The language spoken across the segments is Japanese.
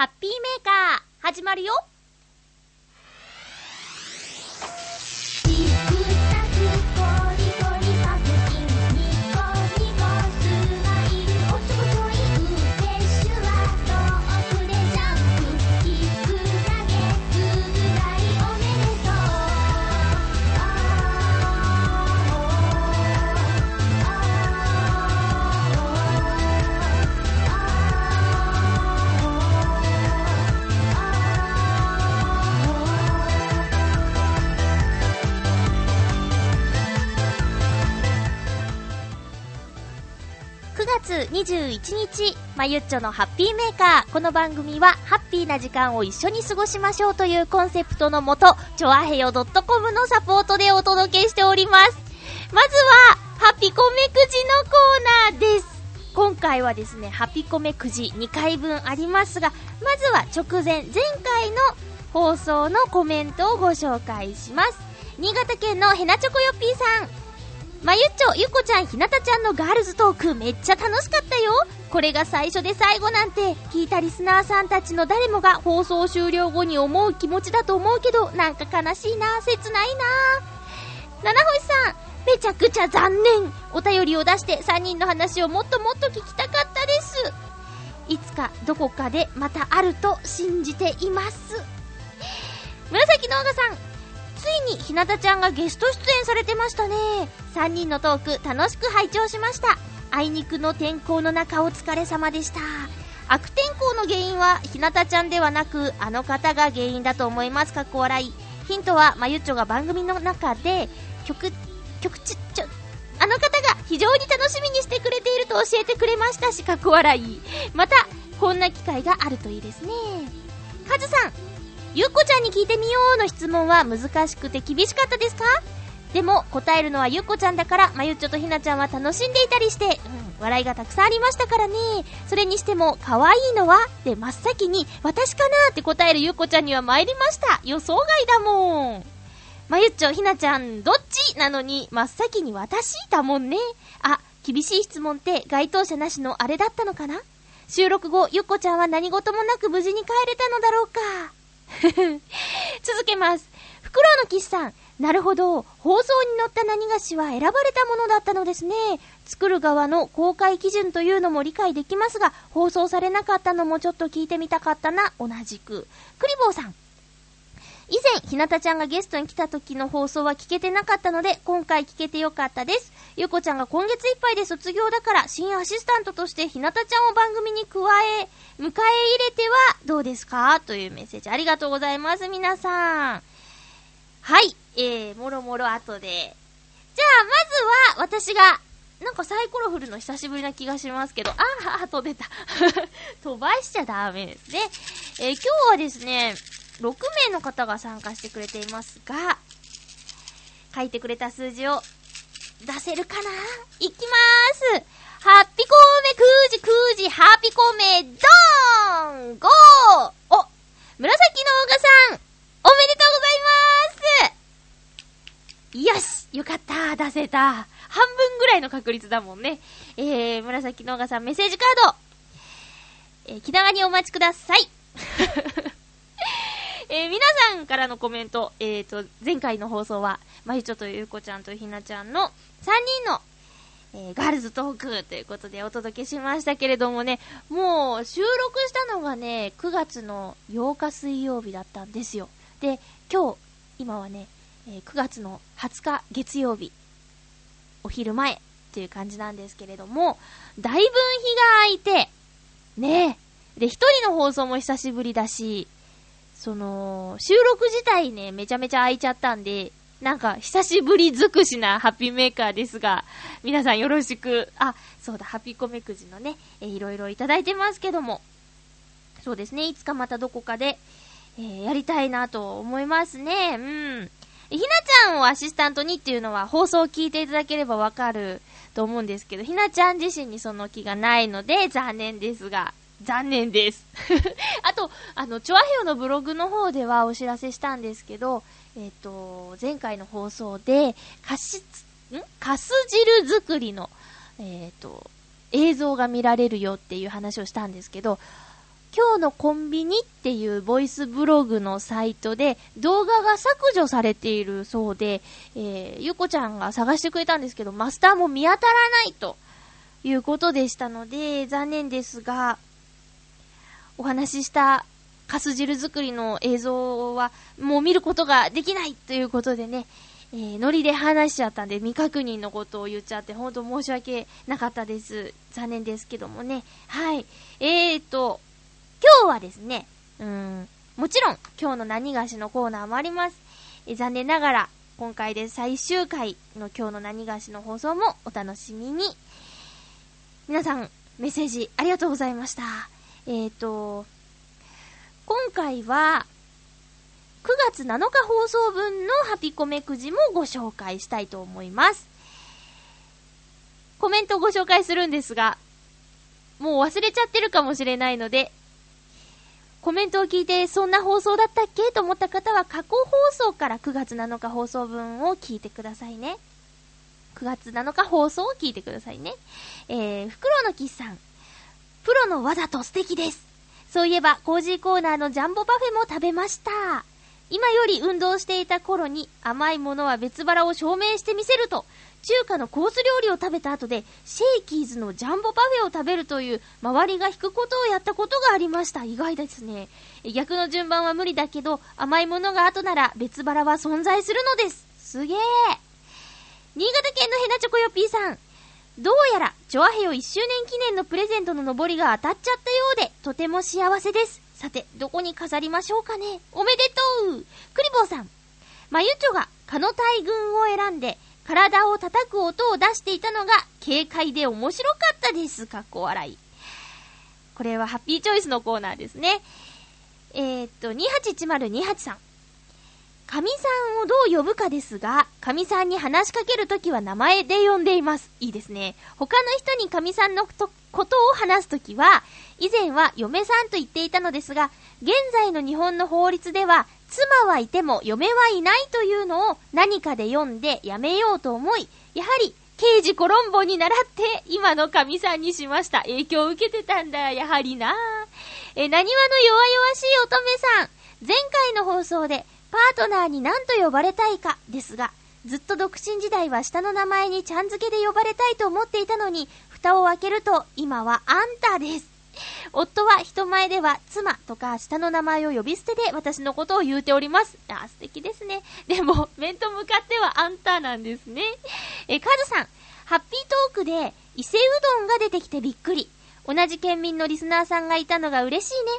ハッピーメーカー、始まるよ。21日、まゆっちょのハッピーメーカー。この番組は、ハッピーな時間を一緒に過ごしましょうというコンセプトのもと、ちょあへよ .com のサポートでお届けしております。まずは、ハピコメくじのコーナーです。今回はですね、ハピコメくじ2回分ありますが、まずは直前、前回の放送のコメントをご紹介します。新潟県のヘナチョコヨッピーさん。まゆっちょ、ゆこちゃん、ひなたちゃんのガールズトークめっちゃ楽しかったよ。これが最初で最後なんて、聞いたリスナーさんたちの誰もが放送終了後に思う気持ちだと思うけど、なんか悲しいな、切ないな。七星さん、めちゃくちゃ残念。お便りを出して3人の話をもっともっと聞きたかったです。いつかどこかでまたあると信じています。紫のおがさん、ついにひなたちゃんがゲスト出演されてましたね。3人のトーク楽しく拝聴しました。あいにくの天候の中お疲れ様でした。悪天候の原因はひなたちゃんではなく、あの方が原因だと思います。かっこ笑い。ヒントは、まゆっちょが番組の中で、曲、曲ち、ちょ、あの方が非常に楽しみにしてくれていると教えてくれましたし、かっこ笑い。また、こんな機会があるといいですね。カズさん、ゆっこちゃんに聞いてみようの質問は難しくて厳しかったですか？でも答えるのはゆっこちゃんだから、まゆっちょとひなちゃんは楽しんでいたりして、うん、笑いがたくさんありましたからね。それにしても、可愛いのは？で真っ先に、私かな？って答えるゆっこちゃんには参りました。予想外だもん。まゆっちょ、ひなちゃん、どっち？なのに、真っ先に私だもんね。あ、厳しい質問って該当者なしのあれだったのかな？収録後、ゆっこちゃんは何事もなく無事に帰れたのだろうか。続けます。フクロウの騎士さん。なるほど。放送に載った何菓子は選ばれたものだったのですね。作る側の公開基準というのも理解できますが、放送されなかったのもちょっと聞いてみたかったな。同じく。クリボーさん。以前、ひなたちゃんがゲストに来た時の放送は聞けてなかったので、今回聞けてよかったです。ゆこちゃんが今月いっぱいで卒業だから、新アシスタントとしてひなたちゃんを番組に加え、迎え入れてはどうですか？というメッセージありがとうございます、皆さん。はい、えー、もろもろ後で。じゃあ、まずは、私が、なんかサイコロ振るの久しぶりな気がしますけど、あー、飛べた。飛ばしちゃダメですね。えー、今日はですね、6名の方が参加してくれていますが、書いてくれた数字を出せるかな？いきまーすハッピコーメくじくじハッピコーメドーン !5! お紫のオガさんおめでとうございますよしよかった出せた半分ぐらいの確率だもんね。えー、紫のオガさんメッセージカードえー、気長にお待ちください えー、皆さんからのコメント、えーと、前回の放送は、まゆちょとゆうこちゃんとひなちゃんの3人の、えー、ガールズトークということでお届けしましたけれどもね、もう収録したのがね、9月の8日水曜日だったんですよ。で、今日、今はね、え、9月の20日月曜日、お昼前っていう感じなんですけれども、だいぶ日が空いて、ねで、一人の放送も久しぶりだし、その、収録自体ね、めちゃめちゃ空いちゃったんで、なんか、久しぶり尽くしなハッピーメーカーですが、皆さんよろしく、あ、そうだ、ハッピーコメくじのね、えー、いろいろいただいてますけども、そうですね、いつかまたどこかで、えー、やりたいなと思いますね、うん。ひなちゃんをアシスタントにっていうのは放送を聞いていただければわかると思うんですけど、ひなちゃん自身にその気がないので残念ですが、残念です。あと、あの、チョアヘヨのブログの方ではお知らせしたんですけど、えっ、ー、と、前回の放送で、かし、ん？かす汁作りの、えっ、ー、と、映像が見られるよっていう話をしたんですけど、今日のコンビニっていうボイスブログのサイトで動画が削除されているそうで、えー、ゆこちゃんが探してくれたんですけど、マスターも見当たらないということでしたので、残念ですが、お話ししたカス汁作りの映像はもう見ることができないということでね、えー、ノリで話しちゃったんで未確認のことを言っちゃって本当申し訳なかったです。残念ですけどもね。はい。えーと、今日はですね、うん、もちろん今日の何がしのコーナーもあります。え残念ながら今回で最終回の今日の何がしの放送もお楽しみに。皆さん、メッセージありがとうございました。えーと、今回は、9月7日放送分のハピコメくじもご紹介したいと思います。コメントをご紹介するんですが、もう忘れちゃってるかもしれないので、コメントを聞いて、そんな放送だったっけと思った方は、過去放送から9月7日放送分を聞いてくださいね。9月7日放送を聞いてくださいね。えー、フクロウのキスさん。プロのわざと素敵です。そういえば、コージーコーナーのジャンボパフェも食べました。今より運動していた頃に甘いものは別腹を証明してみせると、中華のコース料理を食べた後で、シェイキーズのジャンボパフェを食べるという、周りが引くことをやったことがありました。意外ですね。逆の順番は無理だけど、甘いものが後なら別腹は存在するのです。すげえ。新潟県のヘナチョコヨッピーさん。どうやら、チョアヘヨ1周年記念のプレゼントの上りが当たっちゃったようで、とても幸せです。さて、どこに飾りましょうかね。おめでとうクリボーさん。まゆちょが、カノ大群を選んで、体を叩く音を出していたのが軽快で面白かったです。かっこ笑い。これはハッピーチョイスのコーナーですね。えー、っと、281028さん。神さんをどう呼ぶかですが、神さんに話しかけるときは名前で呼んでいます。いいですね。他の人に神さんのことを話すときは、以前は嫁さんと言っていたのですが、現在の日本の法律では、妻はいても嫁はいないというのを何かで読んでやめようと思い、やはり刑事コロンボに習って今の神さんにしました。影響を受けてたんだ、やはりなえ、何話の弱々しい乙女さん。前回の放送でパートナーに何と呼ばれたいかですが、ずっと独身時代は下の名前にちゃん付けで呼ばれたいと思っていたのに、蓋を開けると今はあんたです。夫は人前では妻とか下の名前を呼び捨てで私のことを言うております。あ、素敵ですね。でも、面と向かってはあんたなんですね。え、カズさん、ハッピートークで伊勢うどんが出てきてびっくり。同じ県民のリスナーさんがいたのが嬉しいね。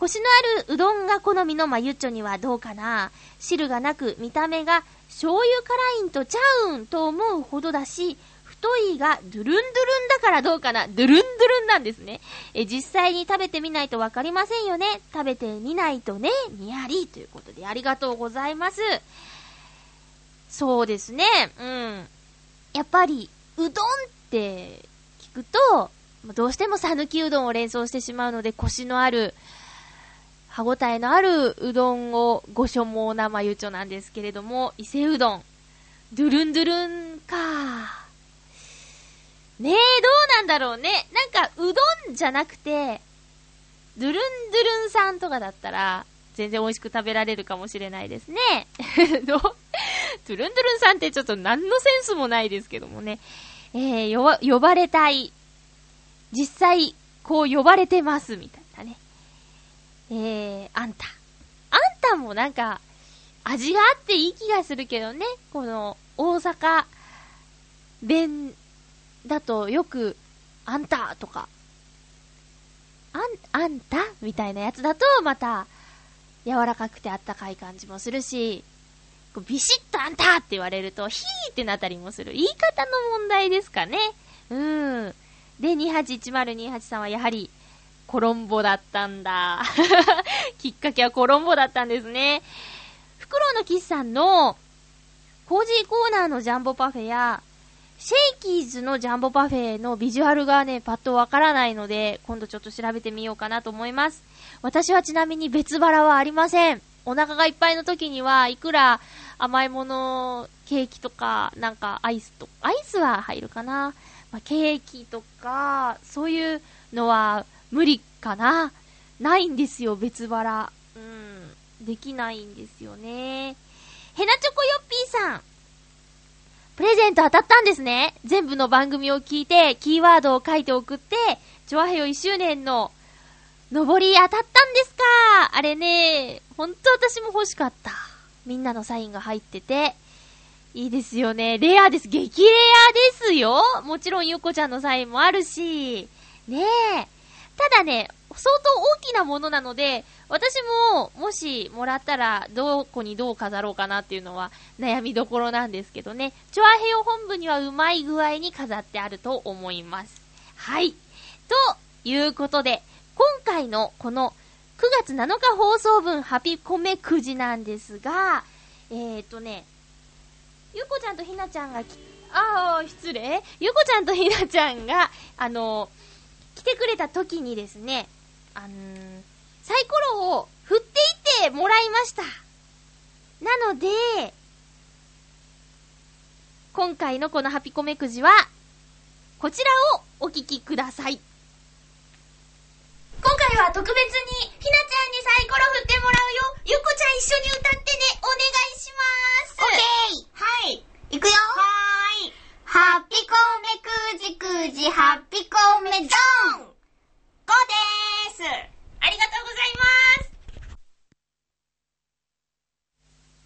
コシのあるうどんが好みのまゆっちょにはどうかな？汁がなく見た目が醤油辛いんとちゃうんと思うほどだし、太いがドゥルンドゥルンだからどうかな？ドゥルンドゥルンなんですね。え、実際に食べてみないとわかりませんよね。食べてみないとね、にやり。ということでありがとうございます。そうですね。うん。やっぱり、うどんって聞くと、どうしても讃岐うどんを連想してしまうので、コシのある、歯ごたえのあるうどんをご所望なまゆちょなんですけれども、伊勢うどん。ドゥルンドゥルンか。ねえ、どうなんだろうね。なんか、うどんじゃなくて、ドゥルンドゥルンさんとかだったら、全然美味しく食べられるかもしれないですね。どドゥルンドゥルンさんってちょっと何のセンスもないですけどもね。えー、呼ばれたい。実際、こう呼ばれてます、みたいな。えー、あんた。あんたもなんか、味があっていい気がするけどね。この、大阪弁だとよく、あんたとか、あん、あんたみたいなやつだと、また、柔らかくてあったかい感じもするし、こうビシッとあんたって言われると、ヒーってなったりもする。言い方の問題ですかね。うん。で、281028さんはやはり、コロンボだったんだ。きっかけはコロンボだったんですね。フクロウのキスさんの、コージーコーナーのジャンボパフェや、シェイキーズのジャンボパフェのビジュアルがね、パッとわからないので、今度ちょっと調べてみようかなと思います。私はちなみに別腹はありません。お腹がいっぱいの時には、いくら甘いもの、ケーキとか、なんかアイスと、アイスは入るかな。まあ、ケーキとか、そういうのは無理かな？ないんですよ、別腹。うん。できないんですよね。ヘナチョコヨッピーさん。プレゼント当たったんですね。全部の番組を聞いて、キーワードを書いて送って、チョアヘヨ1周年の、上り当たったんですか？あれね、ほんと私も欲しかった。みんなのサインが入ってて、いいですよね。レアです。激レアですよ。もちろんゆうこちゃんのサインもあるし、ねえ。ただね、相当大きなものなので、私も、もしもらったら、どこにどう飾ろうかなっていうのは悩みどころなんですけどね。チョアヘヨ本部にはうまい具合に飾ってあると思います。はい。ということで、今回のこの9月7日放送分ハピコメくじなんですが、えーとね、ゆうこちゃんとひなちゃんがああ、失礼ゆうこちゃんとひなちゃんが、あの来てくれた時にですね、あのー、サイコロを振っていってもらいました。なので、今回のこのハピコメくじは、こちらをお聞きください。今回は特別に、ひなちゃんにサイコロ振ってもらうよ。ゆこちゃん一緒に歌ってね。お願いします。オッケーはい。いくよはーい。ハッピコメくじくじ、ハッピコメドン !5 でーすありがとうございます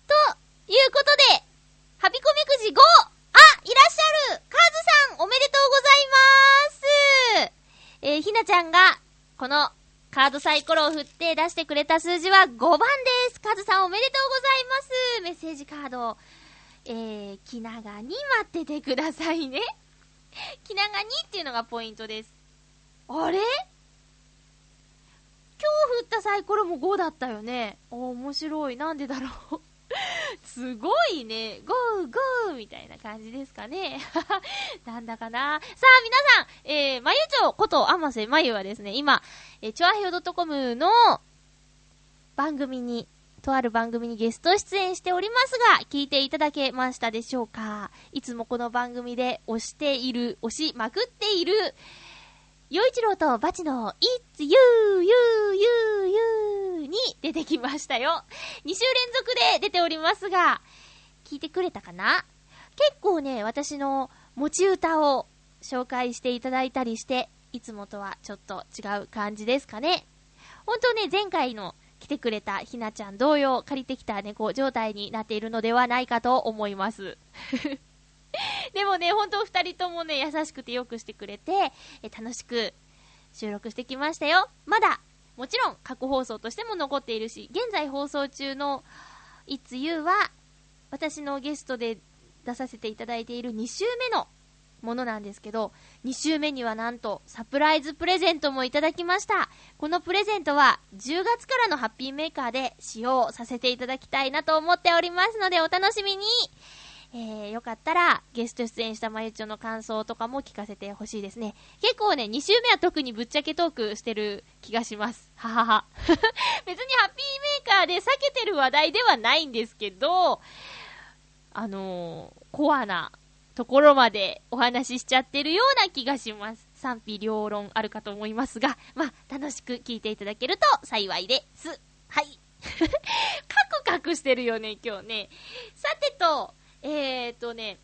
ということで、ハピコメくじ 5! あいらっしゃるカズさんおめでとうございますえー、ひなちゃんがこのカードサイコロを振って出してくれた数字は5番です。カズさんおめでとうございます。メッセージカード、えー、気長に待っててくださいね。気長にっていうのがポイントです。あれ？今日振ったサイコロも5だったよね。お、面白い。なんでだろう？すごいね。ゴーゴーみたいな感じですかね。なんだかな。さあ、皆さん、えー、まゆちょことあませまゆはですね、今、えー、ちょあひょ .com の番組に、とある番組にゲスト出演しておりますが、聞いていただけましたでしょうか？いつもこの番組で押している、押しまくっている、洋一郎とバチの It's You, You, You, You に出てきましたよ。2週連続で出ておりますが、聞いてくれたかな？結構ね、私の持ち歌を紹介していただいたりして、いつもとはちょっと違う感じですかね。ほんとね、前回の来てくれたひなちゃん同様借りてきた猫状態になっているのではないかと思います。でもね、ほんと二人ともね、優しくてよくしてくれて、え楽しく収録してきましたよ。まだ、もちろん過去放送としても残っているし、現在放送中の It's You は、私のゲストで出させていただいている2週目のものなんですけど、2週目にはなんとサプライズプレゼントもいただきました。このプレゼントは10月からのハッピーメーカーで使用させていただきたいなと思っておりますのでお楽しみに。えー、よかったら、ゲスト出演したまゆちょの感想とかも聞かせてほしいですね。結構ね、2週目は特にぶっちゃけトークしてる気がします。ははは。別にハッピーメーカーで避けてる話題ではないんですけど、あのー、コアなところまでお話ししちゃってるような気がします。賛否両論あるかと思いますが、まあ、楽しく聞いていただけると幸いです。はい。カクカクしてるよね、今日ね。さてと、えーとね、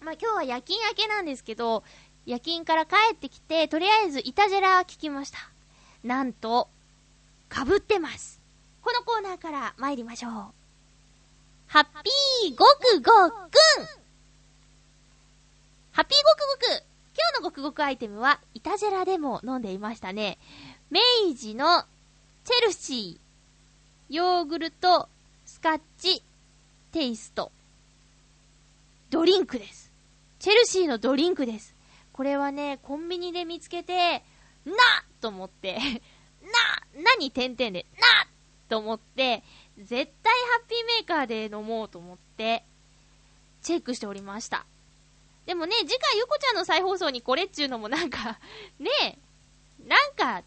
まあ、今日は夜勤明けなんですけど、夜勤から帰ってきて、とりあえずイタジェラ聞きました。なんと、かぶってます。このコーナーから参りましょう。ハッピーごくごくんハッピーごくごく今日のごくごくアイテムは、イタジェラでも飲んでいましたね。明治のチェルシー、ヨーグルト、スカッチ、テイスト。ドリンクです。チェルシーのドリンクです。これはね、コンビニで見つけて、なと思って、な何点々で、なと思って、絶対ハッピーメーカーで飲もうと思って、チェックしておりました。でもね、次回ゆこちゃんの再放送にこれっちゅうのもなんか ね、なんか、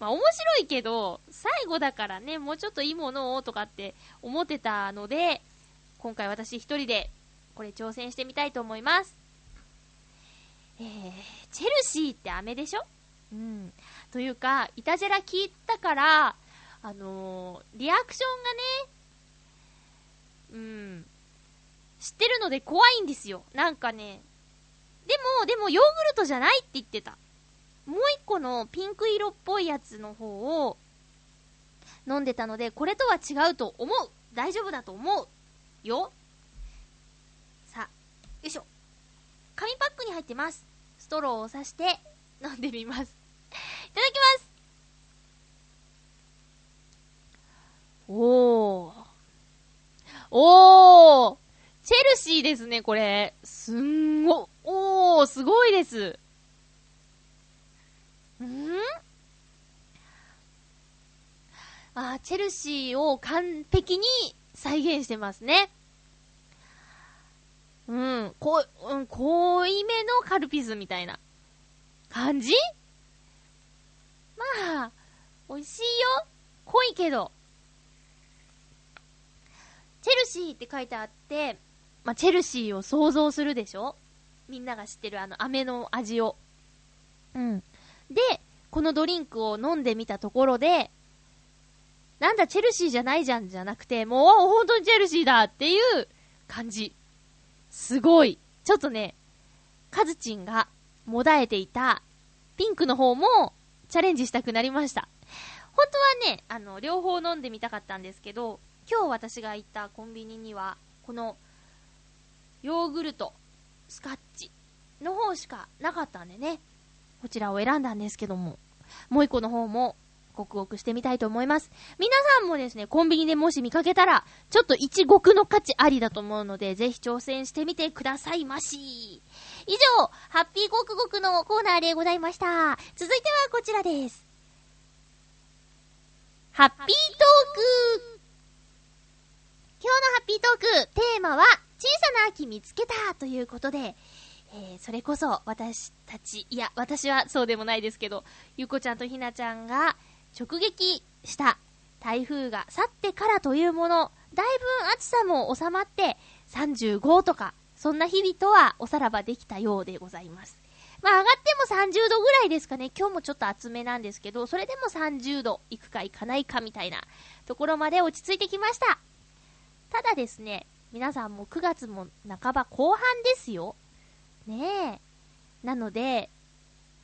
まあ面白いけど、最後だからね、もうちょっといいものをとかって思ってたので、今回私一人でこれ挑戦してみたいと思います。えー、チェルシーって飴でしょ？うん。というか、いたじら聞いたから、あのー、リアクションがね、うん、知ってるので怖いんですよ。なんかね、でも、でもヨーグルトじゃないって言ってた。もう一個のピンク色っぽいやつの方を飲んでたので、これとは違うと思う大丈夫だと思うよさあ、よいしょ。紙パックに入ってます。ストローを刺して飲んでみます。いただきますおー。おーチェルシーですね、これ。すんご、おー、すごいです。ん？あ、チェルシーを完璧に再現してますね。うん、こ、うん、濃いめのカルピスみたいな感じ？まあ、美味しいよ。濃いけど。チェルシーって書いてあって、まあ、チェルシーを想像するでしょ？みんなが知ってるあの飴の味を。うん。で、このドリンクを飲んでみたところで、なんだチェルシーじゃないじゃんじゃなくて、もう本当にチェルシーだっていう感じ。すごい。ちょっとね、カズチンがもだえていたピンクの方もチャレンジしたくなりました。本当はね、あの、両方飲んでみたかったんですけど、今日私が行ったコンビニには、この、ヨーグルト、スカッチの方しかなかったんでね、こちらを選んだんですけども、もう一個の方も、ごくごくしてみたいと思います。皆さんもですね、コンビニでもし見かけたら、ちょっと一極の価値ありだと思うので、ぜひ挑戦してみてくださいまし。以上、ハッピーごくごくのコーナーでございました。続いてはこちらです。ハッピートーク今日のハッピートーク、テーマは、小さな秋見つけたということで、えー、それこそ私たち、いや、私はそうでもないですけど、ゆこちゃんとひなちゃんが直撃した台風が去ってからというもの、だいぶ暑さも収まって、35とか、そんな日々とはおさらばできたようでございます。まあ上がっても30度ぐらいですかね。今日もちょっと暑めなんですけど、それでも30度いくかいかないかみたいなところまで落ち着いてきました。ただですね、皆さんも9月も半ば後半ですよ。ねえ。なので、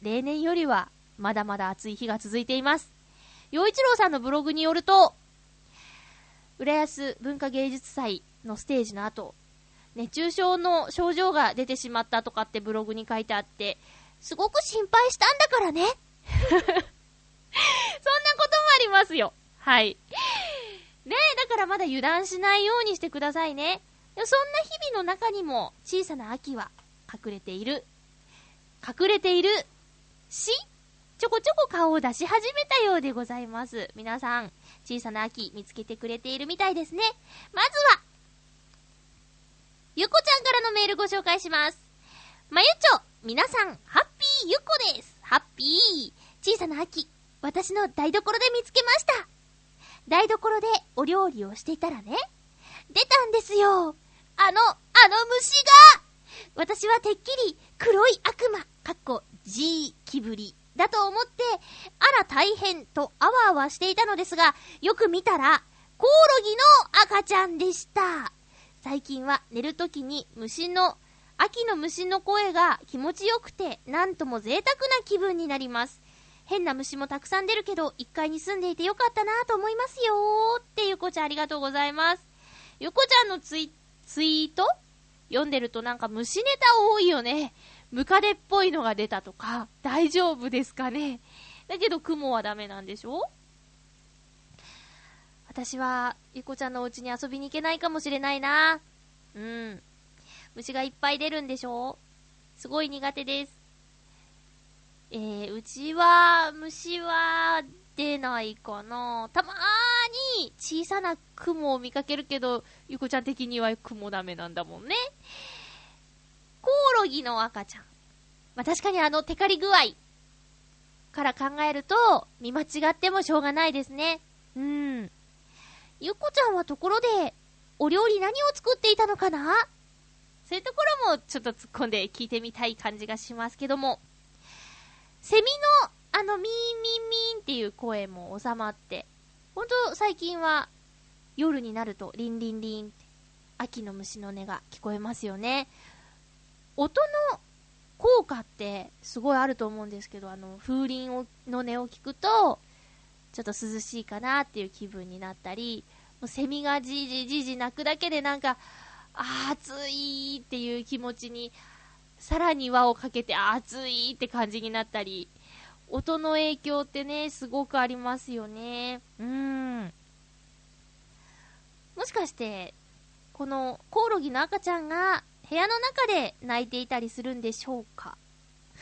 例年よりはまだまだ暑い日が続いています。洋一郎さんのブログによると、浦安文化芸術祭のステージの後、熱中症の症状が出てしまったとかってブログに書いてあって、すごく心配したんだからね。そんなこともありますよ。はい。ねえ、だからまだ油断しないようにしてくださいね。そんな日々の中にも小さな秋は隠れている。隠れているし、ちょこちょこ顔を出し始めたようでございます。皆さん、小さな秋見つけてくれているみたいですね。まずは、ゆこちゃんからのメールご紹介します。まゆちょ、皆さん、ハッピーゆこです。ハッピー。小さな秋、私の台所で見つけました。台所でお料理をしていたらね、出たんですよ。あの、あの虫が私はてっきり黒い悪魔、かっこ G キブリだと思って、あら大変とあわあわしていたのですが、よく見たら、コオロギの赤ちゃんでした。最近は寝るときに虫の、秋の虫の声が気持ちよくて、なんとも贅沢な気分になります。変な虫もたくさん出るけど、1階に住んでいてよかったなと思いますよってゆこちゃんありがとうございます。ゆこちゃんのツイツイート？読んでるとなんか虫ネタ多いよね。ムカデっぽいのが出たとか、大丈夫ですかねだけど雲はダメなんでしょ？私は、ゆこちゃんのお家に遊びに行けないかもしれないな。うん。虫がいっぱい出るんでしょ？すごい苦手です。えー、うちは、虫は出ないかな。たまーに小さな雲を見かけるけど、ゆこちゃん的には雲ダメなんだもんね。コオロギの赤ちゃん。まあ、確かにあのテカリ具合から考えると、見間違ってもしょうがないですね。うん。ゆこちゃんはところで、お料理何を作っていたのかな？そういうところもちょっと突っ込んで聞いてみたい感じがしますけども。セミのあの、ミーンミンミンっていう声も収まって、ほんと最近は夜になるとリンリンリンって秋の虫の音が聞こえますよね。音の効果ってすごいあると思うんですけど、あの、風鈴をの音を聞くと、ちょっと涼しいかなっていう気分になったり、もうセミがじーじじーじ鳴くだけでなんか、あ暑いっていう気持ちに、さらに輪をかけて暑いって感じになったり、音の影響ってね、すごくありますよね。うーん。もしかして、このコオロギの赤ちゃんが部屋の中で泣いていたりするんでしょうか？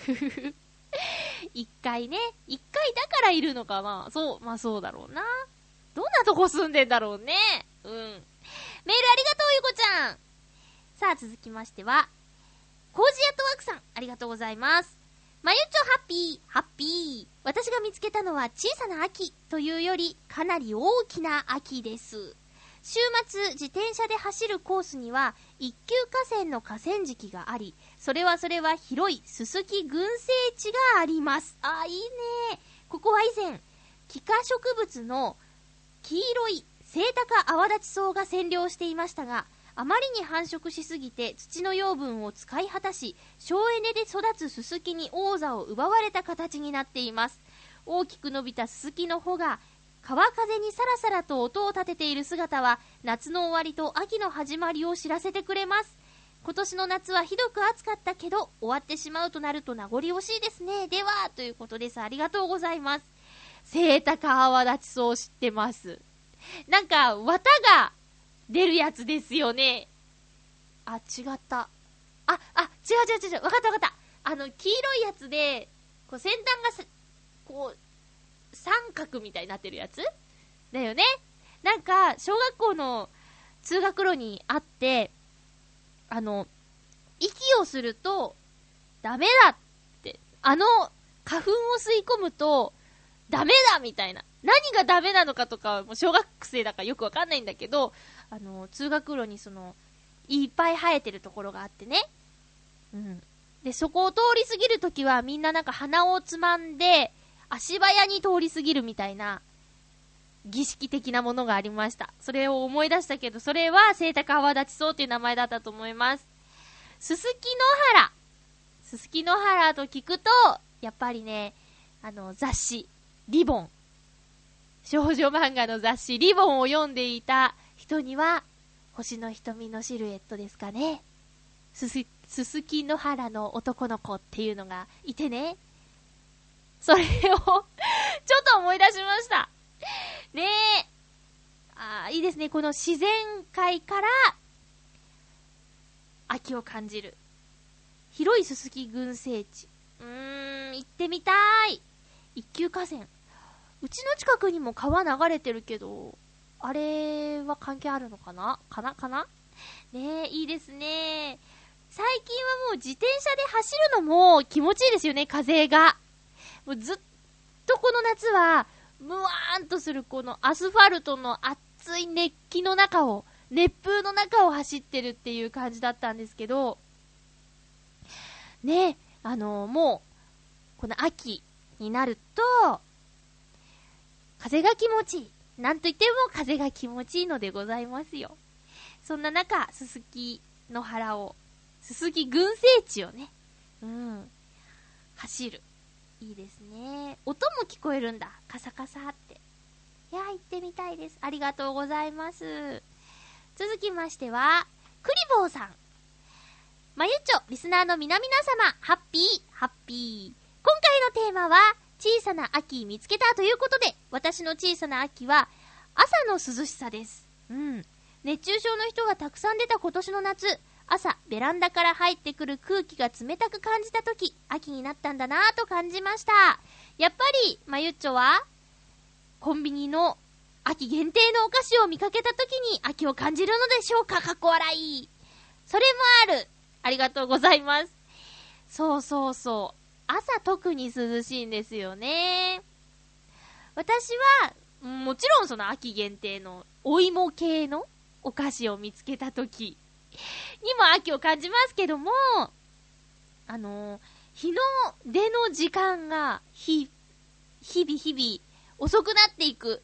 一回ね、一回だからいるのかな？そう、まあそうだろうな。どんなとこ住んでんだろうね。うん。メールありがとう、ゆこちゃん。さあ、続きましては、コージアットワークさん、ありがとうございます。まゆちょハッピー、ハッピー。私が見つけたのは小さな秋というより、かなり大きな秋です。週末、自転車で走るコースには、一級河川の河川敷があり、それはそれは広いすすき群生地があります。あ、いいね。ここは以前、気化植物の黄色いセイタカアワダチソウが占領していましたが、あまりに繁殖しすぎて土の養分を使い果たし、省エネで育つススキに王座を奪われた形になっています。大きく伸びたススキの穂が川風にさらさらと音を立てている姿は夏の終わりと秋の始まりを知らせてくれます。今年の夏はひどく暑かったけど、終わってしまうとなると名残惜しいですね。では、ということです。ありがとうございます。セイタカアワダチソウ知ってます。なんか、綿が出るやつですよね。あ、違った。あ、あ、違う違う違う、わかったわかった。あの、黄色いやつで、こう先端がこう、三角みたいになってるやつ？だよね。なんか、小学校の通学路にあって、あの、息をすると、ダメだって、あの、花粉を吸い込むと、ダメだみたいな。何がダメなのかとか、もう小学生だからよくわかんないんだけど、あの、通学路にその、いっぱい生えてるところがあってね。うん。で、そこを通り過ぎるときはみんななんか鼻をつまんで、足早に通り過ぎるみたいな、儀式的なものがありました。それを思い出したけど、それは聖高泡立ちそうっていう名前だったと思います。すすきの原。すすきの原と聞くと、やっぱりね、あの、雑誌、リボン。少女漫画の雑誌、リボンを読んでいた人には、星の瞳のシルエットですかね。すす、すすきの原の男の子っていうのがいてね。それを ちょっと思い出しました。ねえ。ああ、いいですね。この自然界から、秋を感じる。広いすすき群生地。うーん、行ってみたい。一級河川。うちの近くにも川流れてるけど、あれは関係あるのかな？かな？かな？ねえ、いいですね。最近はもう自転車で走るのも気持ちいいですよね、風が。もうずっとこの夏は、ムワーンとするこのアスファルトの熱い熱気の中を、熱風の中を走ってるっていう感じだったんですけど、ねえ、あのもう、この秋になると、風が気持ちいい。なんといっても風が気持ちいいのでございますよ。そんな中、すすきの原を、すすき群生地をね、うん、走る。いいですね。音も聞こえるんだ。カサカサって。いや、行ってみたいです。ありがとうございます。続きましては、クリボーさん。まゆちょ、リスナーの皆々様、ハッピー、ハッピー。今回のテーマは、小さな秋見つけたということで、私の小さな秋は、朝の涼しさです。うん。熱中症の人がたくさん出た今年の夏、朝、ベランダから入ってくる空気が冷たく感じたとき、秋になったんだなぁと感じました。やっぱり、まゆっちょは、コンビニの秋限定のお菓子を見かけたときに秋を感じるのでしょうか？かっこ笑い。それもある。ありがとうございます。そうそうそう。朝特に涼しいんですよね。私は、もちろんその秋限定のお芋系のお菓子を見つけたとき、にも秋を感じますけども、あの、日の出の時間が日日々日々遅くなっていく。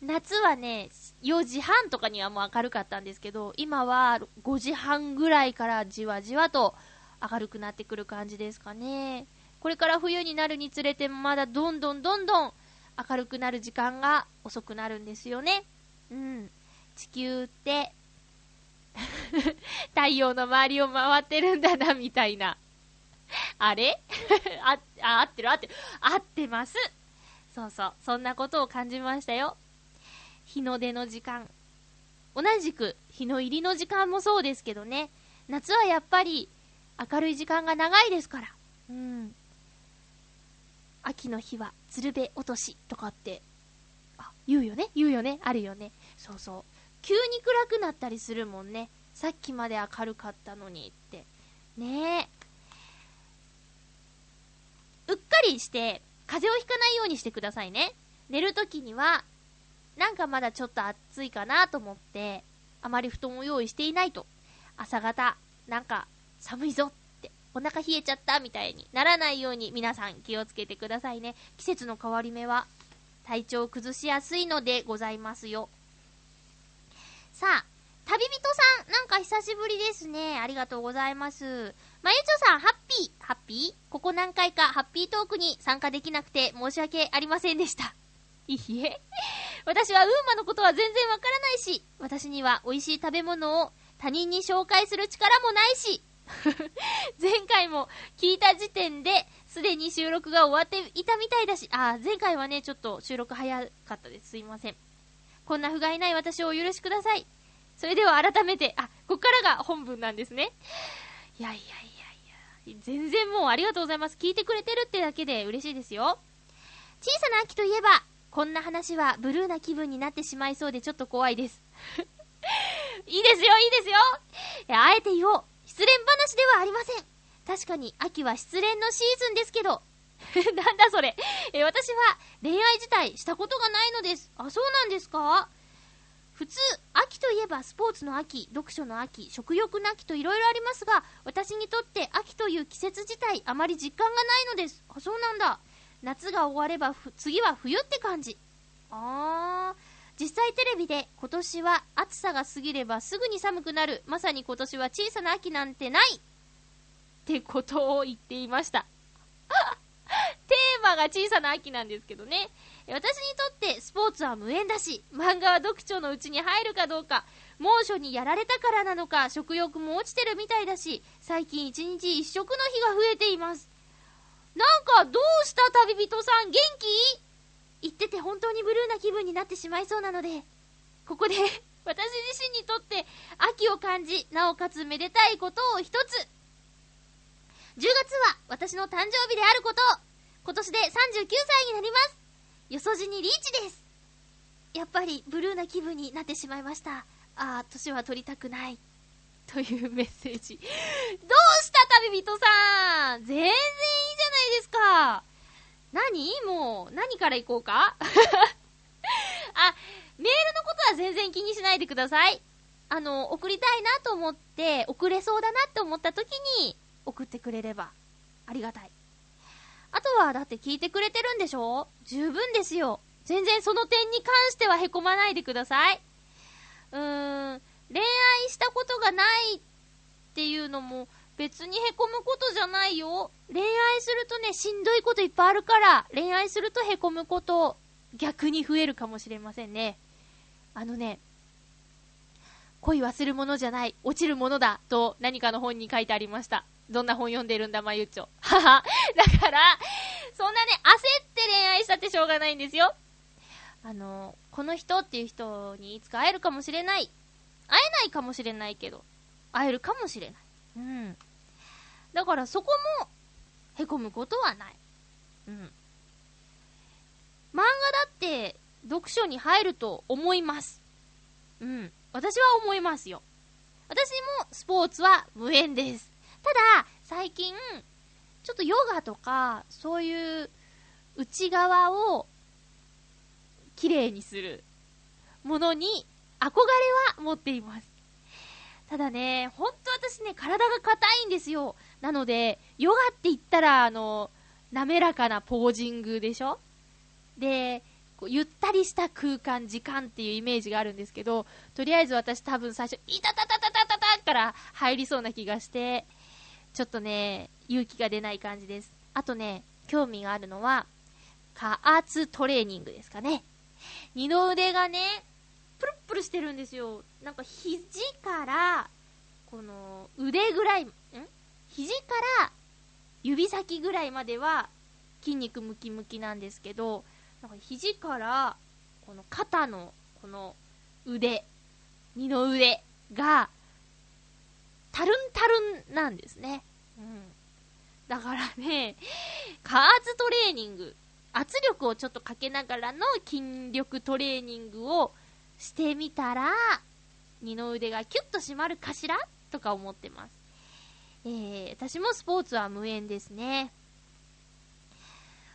夏はね、4時半とかにはもう明るかったんですけど、今は5時半ぐらいからじわじわと明るくなってくる感じですかね。これから冬になるにつれてまだどんどんどんどん明るくなる時間が遅くなるんですよね。うん。地球って 太陽の周りを回ってるんだな、みたいな。あれ？あ、あ、合ってる？合ってる。合ってます。そうそう。そんなことを感じましたよ。日の出の時間。同じく日の入りの時間もそうですけどね。夏はやっぱり明るい時間が長いですから。うん。秋の日は鶴瓶落としとかって、あ、言うよね言うよねあるよね。そうそう。急に暗くなったりするもんね。さっきまで明るかったのにって。ねえ。うっかりして、風邪をひかないようにしてくださいね。寝るときには、なんかまだちょっと暑いかなと思って、あまり布団を用意していないと、朝方、なんか寒いぞって、お腹冷えちゃったみたいにならないように皆さん気をつけてくださいね。季節の変わり目は体調を崩しやすいのでございますよ。さあ、旅人さん、なんか久しぶりですね。ありがとうございます。まゆちょさん、ハッピー、ハッピー？ここ何回かハッピートークに参加できなくて申し訳ありませんでした。いいえ。私はウーマのことは全然わからないし、私には美味しい食べ物を他人に紹介する力もないし、前回も聞いた時点で、すでに収録が終わっていたみたいだし、あ、前回はね、ちょっと収録早かったです。すいません。こんな不甲斐ない私をお許しください。それでは改めて、あ、こっからが本文なんですね。いやいやいやいや、全然もうありがとうございます。聞いてくれてるってだけで嬉しいですよ。小さな秋といえば、こんな話はブルーな気分になってしまいそうでちょっと怖いです。いいですよ、いいですよあえて言おう。失恋話ではありません。確かに秋は失恋のシーズンですけど、なんだそれ。え、私は恋愛自体したことがないのです。あ、そうなんですか？普通、秋といえばスポーツの秋、読書の秋、食欲の秋といろいろありますが、私にとって秋という季節自体あまり実感がないのです。あ、そうなんだ。夏が終われば次は冬って感じ。あー。実際テレビで今年は暑さが過ぎればすぐに寒くなる。まさに今年は小さな秋なんてないってことを言っていました。テーマが小さな秋なんですけどね。私にとってスポーツは無縁だし、漫画は読書のうちに入るかどうか、猛暑にやられたからなのか、食欲も落ちてるみたいだし、最近一日一食の日が増えています。なんか、どうした旅人さん？元気？言ってて本当にブルーな気分になってしまいそうなので、ここで 私自身にとって秋を感じ、なおかつめでたいことを一つ。10月は私の誕生日であることを、今年で39歳になります。よそじにリーチです。やっぱりブルーな気分になってしまいました。ああ、年は取りたくない。というメッセージ。どうした旅人さん全然いいじゃないですか。何？もう、何から行こうか？あ、メールのことは全然気にしないでください。あの、送りたいなと思って、送れそうだなって思った時に、送ってくれれば、ありがたい。あとは、だって聞いてくれてるんでしょ？十分ですよ。全然その点に関しては凹まないでください。うーん、恋愛したことがないっていうのも別に凹むことじゃないよ。恋愛するとね、しんどいこといっぱいあるから、恋愛すると凹むこと、逆に増えるかもしれませんね。あのね、恋はするものじゃない、落ちるものだ、と何かの本に書いてありました。どんな本読んでるんだ、まゆっちょ。はは。だから、そんなね、焦って恋愛したってしょうがないんですよ。あの、この人っていう人にいつか会えるかもしれない。会えないかもしれないけど、会えるかもしれない。うん。だからそこも、へこむことはない。うん。漫画だって、読書に入ると思います。うん。私は思いますよ。私もスポーツは無縁です。ただ、最近、ちょっとヨガとか、そういう内側を綺麗にするものに憧れは持っています。ただね、ほんと私ね、体が硬いんですよ。なので、ヨガって言ったら、あの、滑らかなポージングでしょ？で、こうゆったりした空間、時間っていうイメージがあるんですけど、とりあえず私多分最初、いたたたたたたたから入りそうな気がして、ちょっとね、勇気が出ない感じです。あとね、興味があるのは、加圧トレーニングですかね。二の腕がね、プルプルしてるんですよ。なんか肘から、この腕ぐらい、ん？肘から指先ぐらいまでは筋肉ムキムキなんですけど、なんか肘からこの肩のこの腕、二の腕が、タルンタルンなんですね。うん。だからね、加圧トレーニング、圧力をちょっとかけながらの筋力トレーニングをしてみたら、二の腕がキュッと締まるかしら？とか思ってます。えー、私もスポーツは無縁ですね。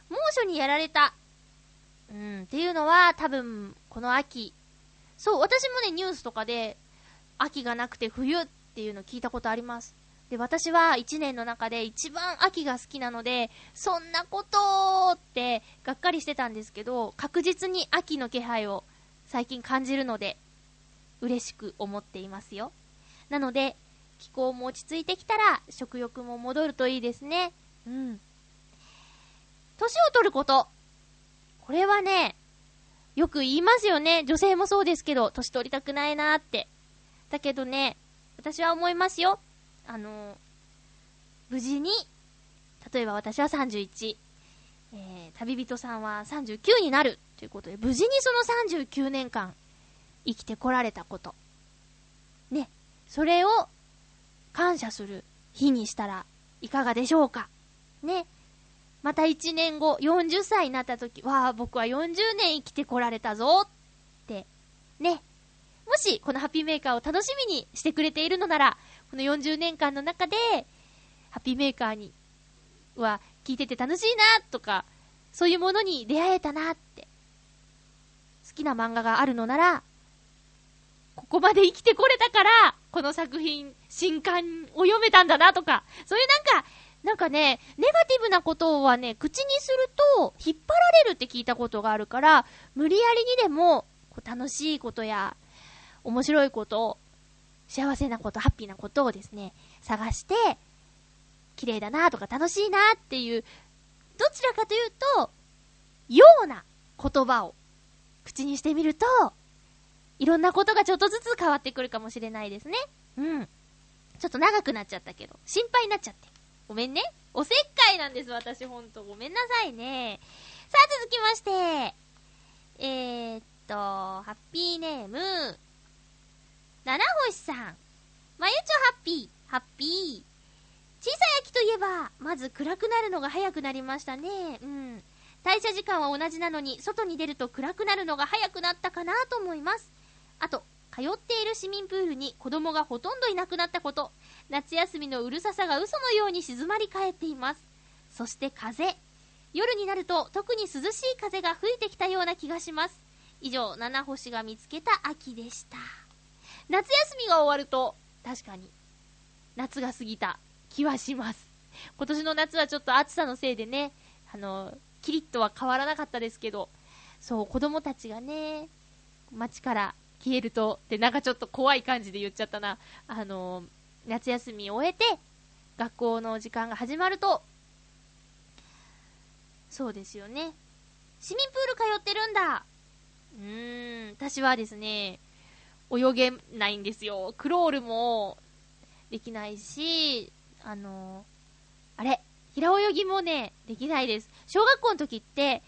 猛暑にやられた。うん、っていうのは多分、この秋。そう、私もね、ニュースとかで、秋がなくて冬っていうの聞いたことあります。で、私は一年の中で一番秋が好きなので、そんなことってがっかりしてたんですけど、確実に秋の気配を最近感じるので、嬉しく思っていますよ。なので、気候も落ち着いてきたら、食欲も戻るといいですね。うん。年を取ること。これはね、よく言いますよね。女性もそうですけど、年取りたくないなーって。だけどね、私は思いますよ。あの、無事に、例えば私は31、えー、旅人さんは39になるということで、無事にその39年間生きてこられたこと。ね。それを感謝する日にしたらいかがでしょうか。ね。また1年後、40歳になった時、わあ、僕は40年生きてこられたぞって、ね。もし、このハッピーメーカーを楽しみにしてくれているのなら、この40年間の中で、ハッピーメーカーに、は、聞いてて楽しいなとか、そういうものに出会えたなって、好きな漫画があるのなら、ここまで生きてこれたから、この作品、新刊を読めたんだなとか、そういうなんか、なんかね、ネガティブなことはね、口にすると、引っ張られるって聞いたことがあるから、無理やりにでも、こう楽しいことや、面白いこと、幸せなこと、ハッピーなことをですね、探して、綺麗だなとか楽しいなっていう、どちらかというと、ような言葉を口にしてみると、いろんなことがちょっとずつ変わってくるかもしれないですね。うん。ちょっと長くなっちゃったけど、心配になっちゃって。ごめんね。おせっかいなんです、私ほんと。ごめんなさいね。さあ、続きまして。えー、っと、ハッピーネーム、七星さん。まゆちょハッピー、ハッピー。小さい秋といえば、まず暗くなるのが早くなりましたね。うん。退社時間は同じなのに、外に出ると暗くなるのが早くなったかなと思います。あと、通っている市民プールに子供がほとんどいなくなったこと。夏休みのうるささが嘘のように静まり返っています。そして風。夜になると特に涼しい風が吹いてきたような気がします。以上、七星が見つけた秋でした。夏休みが終わると、確かに、夏が過ぎた気はします。今年の夏はちょっと暑さのせいでね、あの、キリッとは変わらなかったですけど、そう、子供たちがね、街から消えると、ってなんかちょっと怖い感じで言っちゃったな。あの、夏休みを終えて、学校の時間が始まると、そうですよね。市民プール通ってるんだ。うーん、私はですね、泳げないんですよ。クロールもできないし、あの、あれ、平泳ぎもね、できないです。小学校の時って、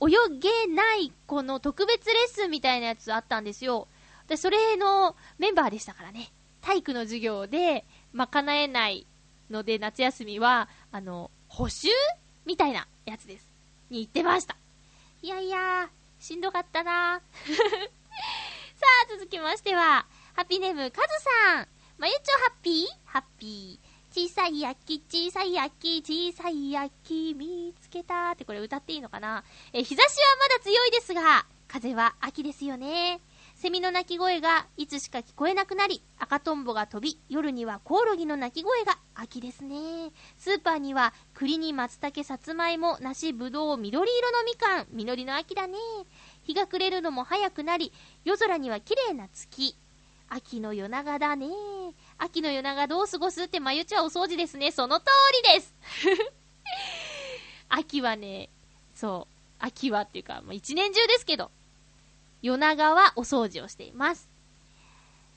泳げない子の特別レッスンみたいなやつあったんですよ。で、それのメンバーでしたからね。体育の授業で賄えないので、夏休みは、あの、補習みたいなやつです。に行ってました。いやいやしんどかったな さあ、続きましては、ハッピーネーム、カズさん。まゆちょハッピー？ハッピー。小さい焼き、小さい焼き、小さい焼き、見つけたってこれ歌っていいのかな？え、日差しはまだ強いですが、風は秋ですよね。セミの鳴き声がいつしか聞こえなくなり、赤とんぼが飛び、夜にはコオロギの鳴き声が秋ですね。スーパーには栗に松茸、さつまいも、梨、ぶどう、緑色のみかん、実りの秋だね。日が暮れるのも早くなり、夜空には綺麗な月。秋の夜長だね。秋の夜長どう過ごすってまゆちはお掃除ですね。その通りです 秋はね、そう、秋はっていうか、まあ、一年中ですけど、夜長はお掃除をしています。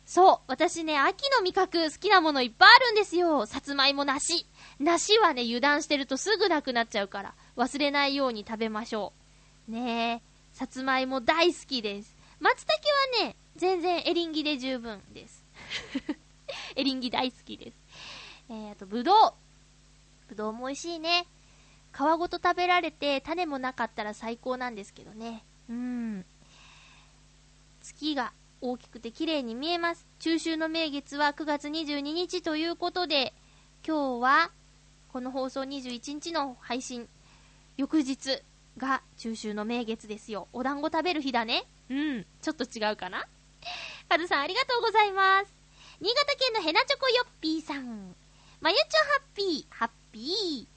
そう、私ね、秋の味覚好きなものいっぱいあるんですよ。さつまいも梨。梨はね、油断してるとすぐなくなっちゃうから、忘れないように食べましょう。ねえ、さつまいも大好きです。松茸はね、全然エリンギで十分です。エリンギ大好きです。えー、あと、ぶどう。ぶどうも美味しいね。皮ごと食べられて種もなかったら最高なんですけどね。うん。月が大きくて綺麗に見えます。中秋の名月は9月22日ということで、今日は、この放送21日の配信、翌日が中秋の名月ですよ。お団子食べる日だね。うん。ちょっと違うかなカズさんありがとうございます。新潟県のヘナチョコヨッピーさん。まゆちょハッピー、ハッピー。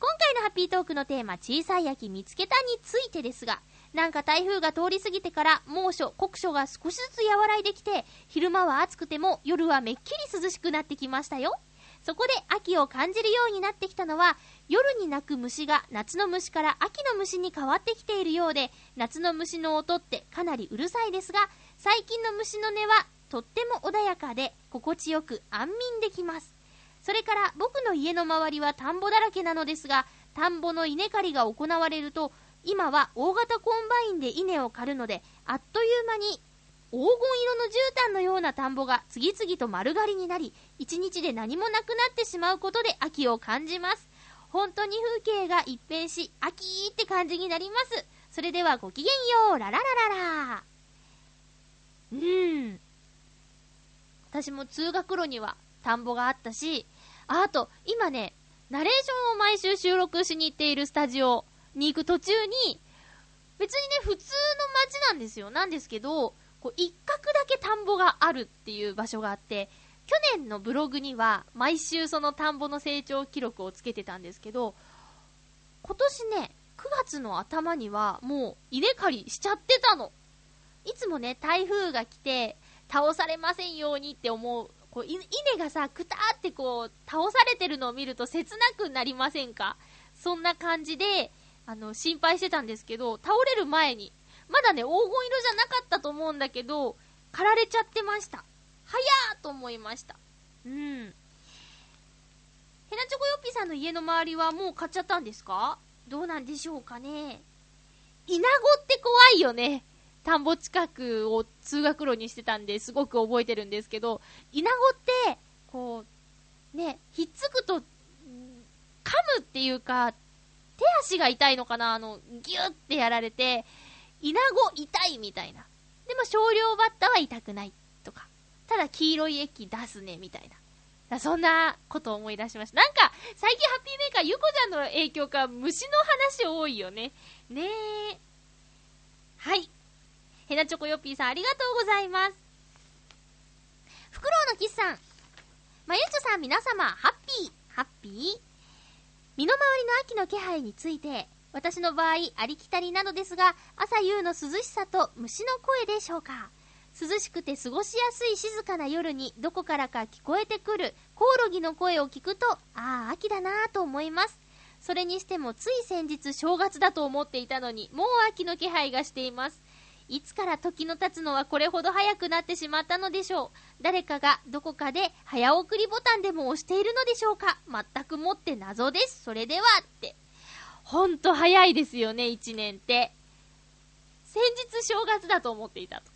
今回のハッピートークのテーマ、小さい秋見つけたについてですが、なんか台風が通り過ぎてから猛暑、酷暑が少しずつ和らいできて、昼間は暑くても夜はめっきり涼しくなってきましたよ。そこで秋を感じるようになってきたのは、夜に鳴く虫が夏の虫から秋の虫に変わってきているようで、夏の虫の音ってかなりうるさいですが、最近の虫の音はとっても穏やかで心地よく安眠できます。それから僕の家の周りは田んぼだらけなのですが、田んぼの稲刈りが行われると、今は大型コンバインで稲を刈るので、あっという間に黄金色の絨毯のような田んぼが次々と丸刈りになり、一日で何もなくなってしまうことで秋を感じます。本当に風景が一変し、秋って感じになります。それではごきげんよう、ラララララ。うん。私も通学路には田んぼがあったし、あ、あと、今ね、ナレーションを毎週収録しに行っているスタジオに行く途中に、別にね、普通の街なんですよ。なんですけど、こう、一角だけ田んぼがあるっていう場所があって、去年のブログには、毎週その田んぼの成長記録をつけてたんですけど、今年ね、9月の頭には、もう、稲刈りしちゃってたの。いつもね、台風が来て、倒されませんようにって思うこう、稲がさ、くたーってこう、倒されてるのを見ると切なくなりませんか？そんな感じで、あの、心配してたんですけど、倒れる前に、まだね、黄金色じゃなかったと思うんだけど、刈られちゃってました。早ーと思いました。うん。ヘナチョコヨッピーさんの家の周りはもう買っちゃったんですか？どうなんでしょうかね。イナゴって怖いよね。田んぼ近くを通学路にしてたんですごく覚えてるんですけど、イナゴって、こう、ね、ひっつくと、噛むっていうか、手足が痛いのかなあの、ギュッてやられて、イナゴ痛いみたいな。でも少量バッタは痛くないとか。ただ黄色い液出すね、みたいな。そんなことを思い出しました。なんか、最近ハッピーメーカー、ゆこちゃんの影響か、虫の話多いよね。ねえ。はい。ヘナチョコヨッピーさんありがとうございます。フクロウのキスさん。まゆちょさん皆様、ハッピー、ハッピー身の回りの秋の気配について、私の場合、ありきたりなのですが、朝夕の涼しさと虫の声でしょうか。涼しくて過ごしやすい静かな夜にどこからか聞こえてくるコオロギの声を聞くと、ああ、秋だなぁと思います。それにしてもつい先日正月だと思っていたのに、もう秋の気配がしています。いつから時の経つのはこれほど早くなってしまったのでしょう。誰かがどこかで早送りボタンでも押しているのでしょうか全くもって謎です。それではって。ほんと早いですよね、一年って。先日正月だと思っていたと。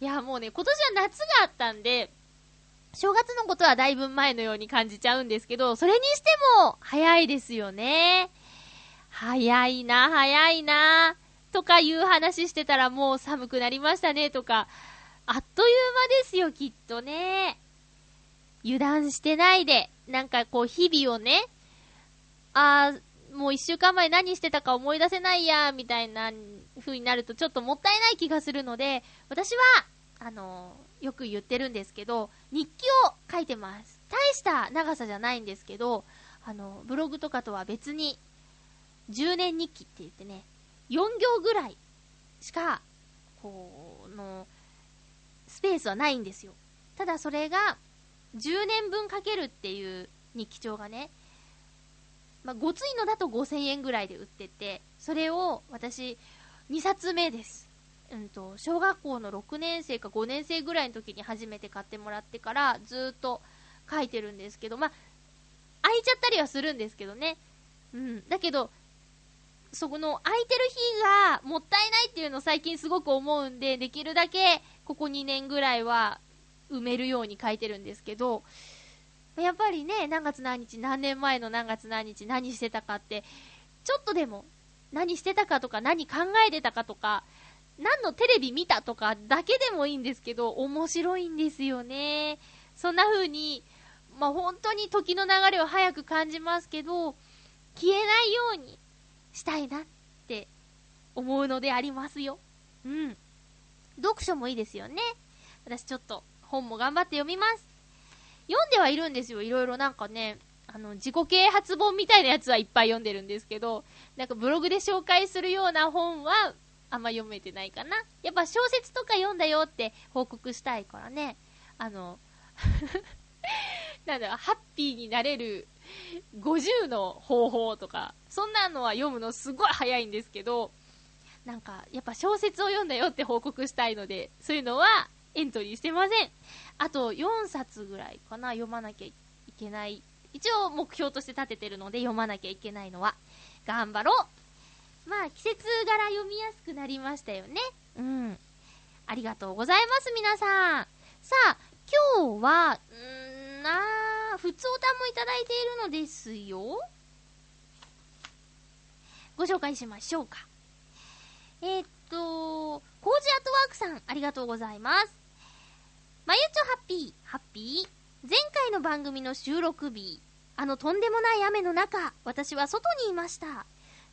いや、もうね、今年は夏があったんで、正月のことはだいぶ前のように感じちゃうんですけど、それにしても早いですよね。早いな、早いな。とかいう話してたらもう寒くなりましたねとか、あっという間ですよ、きっとね。油断してないで、なんかこう日々をね、あー、もう一週間前何してたか思い出せないや、みたいな風になるとちょっともったいない気がするので、私はあのー、よく言ってるんですけど、日記を書いてます。大した長さじゃないんですけど、あの、ブログとかとは別に、10年日記って言ってね、4行ぐらいしか、こ、の、スペースはないんですよ。ただそれが、10年分書けるっていう日記帳がね、まあ、ごついのだと5000円ぐらいで売ってて、それを私、2冊目です。うんと、小学校の6年生か5年生ぐらいの時に初めて買ってもらってから、ずっと書いてるんですけど、まあ、空いちゃったりはするんですけどね。うん。だけど、そこの空いてる日がもったいないっていうのを最近すごく思うんで、できるだけここ2年ぐらいは埋めるように書いてるんですけど、やっぱりね、何月何日、何年前の何月何日何してたかって、ちょっとでも何してたかとか何考えてたかとか、何のテレビ見たとかだけでもいいんですけど、面白いんですよね。そんな風に、まあ、本当に時の流れを早く感じますけど、消えないようにしたいなって思うのでありますよ。うん。読書もいいですよね。私ちょっと本も頑張って読みます。読んではいるんですよ。いろいろなんかね、あの、自己啓発本みたいなやつはいっぱい読んでるんですけど、なんかブログで紹介するような本はあんま読めてないかな。やっぱ小説とか読んだよって報告したいからね。あの なんだろ、ハッピーになれる50の方法とか、そんなのは読むのすごい早いんですけど、なんか、やっぱ小説を読んだよって報告したいので、そういうのはエントリーしてません。あと4冊ぐらいかな、読まなきゃいけない。一応目標として立ててるので読まなきゃいけないのは。頑張ろうまあ、季節柄読みやすくなりましたよね。うん。ありがとうございます、皆さん。さあ、今日は、んーなー、普通歌もいただいているのですよ。ご紹介しましょうか。えー、っと、コージアートワークさん、ありがとうございます。まゆちょハッピー、ハッピー。前回の番組の収録日、あのとんでもない雨の中、私は外にいました。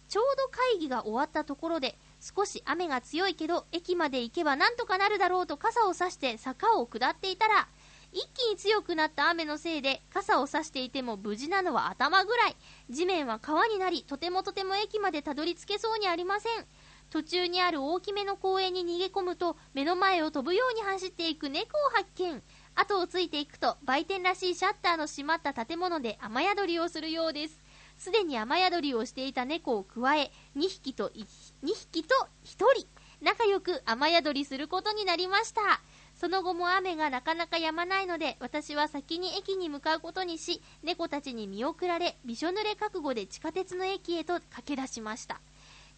ちょうど会議が終わったところで、少し雨が強いけど、駅まで行けばなんとかなるだろうと傘を差して坂を下っていたら、一気に強くなった雨のせいで、傘を差していても無事なのは頭ぐらい。地面は川になり、とてもとても駅までたどり着けそうにありません。途中にある大きめの公園に逃げ込むと、目の前を飛ぶように走っていく猫を発見。後をついていくと、売店らしいシャッターの閉まった建物で雨宿りをするようです。すでに雨宿りをしていた猫を加え、2匹と2匹と1人、仲良く雨宿りすることになりました。その後も雨がなかなか止まないので、私は先に駅に向かうことにし、猫たちに見送られ、びしょ濡れ覚悟で地下鉄の駅へと駆け出しました。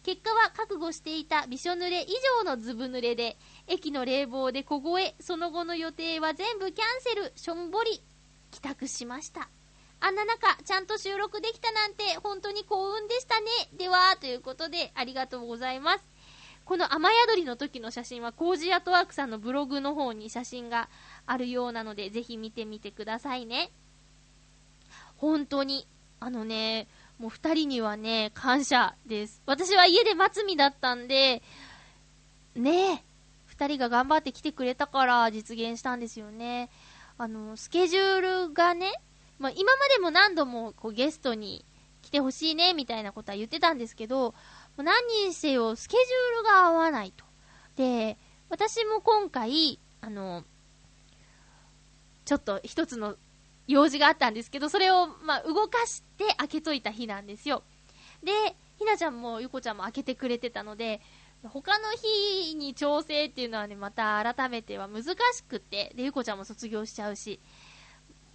結果は覚悟していたびしょ濡れ以上のずぶ濡れで、駅の冷房で凍え、その後の予定は全部キャンセル、しょんぼり、帰宅しました。あんな中、ちゃんと収録できたなんて、本当に幸運でしたね。では、ということで、ありがとうございます。この雨宿りの時の写真は、コージアトワークさんのブログの方に写真があるようなので、ぜひ見てみてくださいね。本当に、あのね、もう二人にはね、感謝です。私は家で待つ身だったんで、ねえ、二人が頑張って来てくれたから実現したんですよね。あの、スケジュールがね、まあ、今までも何度もこうゲストに来てほしいね、みたいなことは言ってたんですけど、何にせよスケジュールが合わないと。で、私も今回、あの、ちょっと一つの用事があったんですけど、それを、まあ、動かして開けといた日なんですよ。で、ひなちゃんもゆこちゃんも開けてくれてたので、他の日に調整っていうのはね、また改めては難しくて、で、ゆこちゃんも卒業しちゃうし、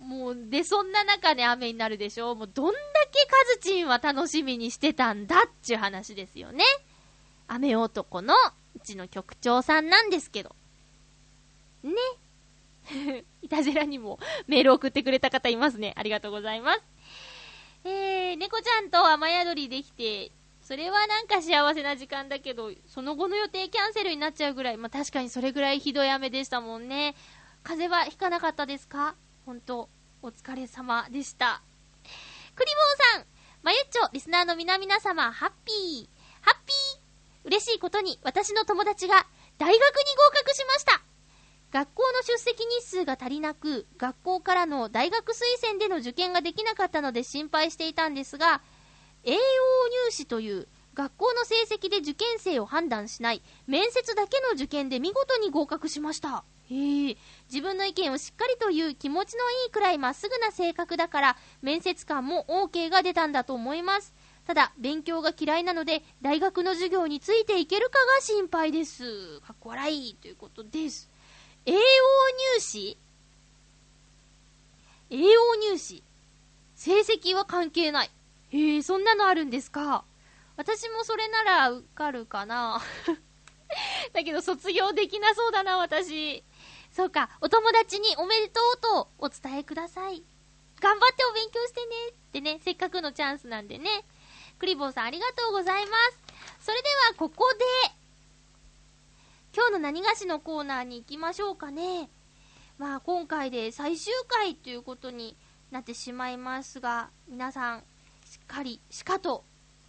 もう、で、そんな中で雨になるでしょ？もう、どんだけカズチンは楽しみにしてたんだっちゅう話ですよね。雨男のうちの局長さんなんですけど。ね。いたじらにもメール送ってくれた方いますね。ありがとうございます。えー、猫ちゃんと雨宿りできて、それはなんか幸せな時間だけど、その後の予定キャンセルになっちゃうぐらい、まあ、確かにそれぐらいひどい雨でしたもんね。風邪はひかなかったですか？本当お疲れ様でした。クリボーさん、まゆっちょ、リスナーの皆々様、ハッピー、ハッピー嬉しいことに、私の友達が大学に合格しました学校の出席日数が足りなく、学校からの大学推薦での受験ができなかったので心配していたんですが、栄養入試という学校の成績で受験生を判断しない面接だけの受験で見事に合格しました。へえ、自分の意見をしっかりと言う気持ちのいいくらいまっすぐな性格だから、面接官も OK が出たんだと思います。ただ、勉強が嫌いなので、大学の授業についていけるかが心配です。かっこ笑いということです。栄養入試？栄養入試？成績は関係ない。へえ、そんなのあるんですか？私もそれなら受かるかな。だけど卒業できなそうだな、私。そうか、お友達におめでとうとお伝えください。頑張ってお勉強してねってね、せっかくのチャンスなんでね。クリボーさんありがとうございます。それではここで、今日の何がしのコーナーに行きましょうかね。まあ今回で最終回ということになってしまいますが、皆さん、しっかり、しかと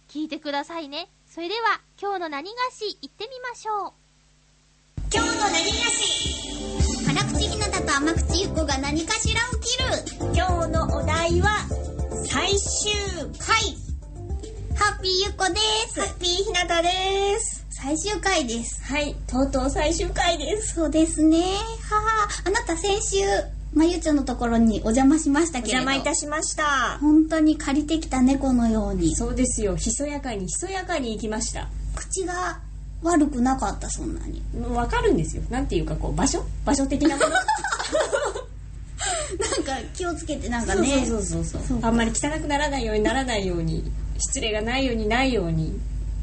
聞いてくださいね。それでは今日の何がし行ってみましょう。今日の何がし辛口ひなたと甘口ゆっこが何かしらを切る。今日のお題は最終はいハッピーゆっこです。ハッピーひなたです。最終回です。はい。とうとう最終回です。そうですね。はは。あなた先週まゆちょのところにお邪魔しましたおけれど。邪魔いたしました。本当に借りてきた猫のように。そうですよ。ひそやかにひそやかに行きました。口が悪くなかったそんなに。わかるんですよ。なんていうかこう場所？場所的なもの？なんか気をつけてなんかね。そうそうそうそそうあんまり汚くならないようにならないように失礼がないようにないように。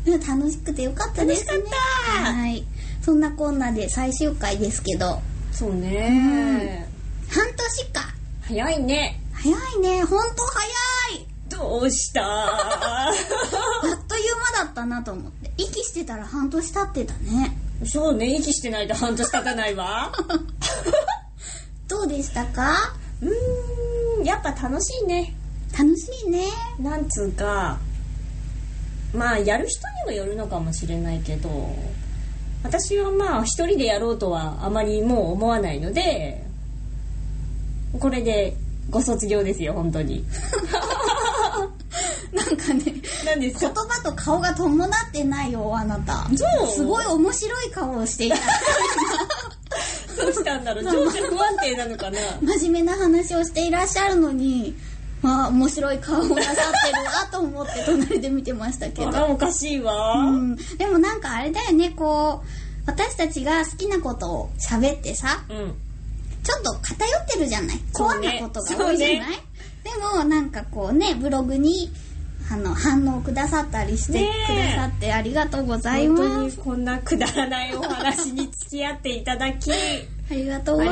うん楽しくてよかったですね。楽しかったはい。そんなこんなで最終回ですけど。そうね。半年か。早いね。早いね。ほんと早いどうした？あっという間だったなと思って。息してたら半年経ってたね。そうね。息してないと半年経たないわ。どうでしたか？うーん。やっぱ楽しいね。楽しいね。なんつうか。まあやる人にもよるのかもしれないけど。私はまあ一人でやろうとはあまりもう思わないのでこれでご卒業ですよ本当に かね何です言葉と顔が伴ってないよあなた。そう。すごい面白い顔をしていた。どうしたんだろう。情緒不安定なのかな。真面目な話をしていらっしゃるのにまあ面白い顔をなさってるわと思って隣で見てましたけど。あらおかしいわ、うん、でもなんかあれだよねこう私たちが好きなことを喋ってさうん。ちょっと偏ってるじゃない。コアそうね。なことが多いじゃない、そうね。でもなんかこうねブログにあの反応くださったりしてねくえださってありがとうございま本当にすこんなくだらないお話に付き合っていただきありがとうご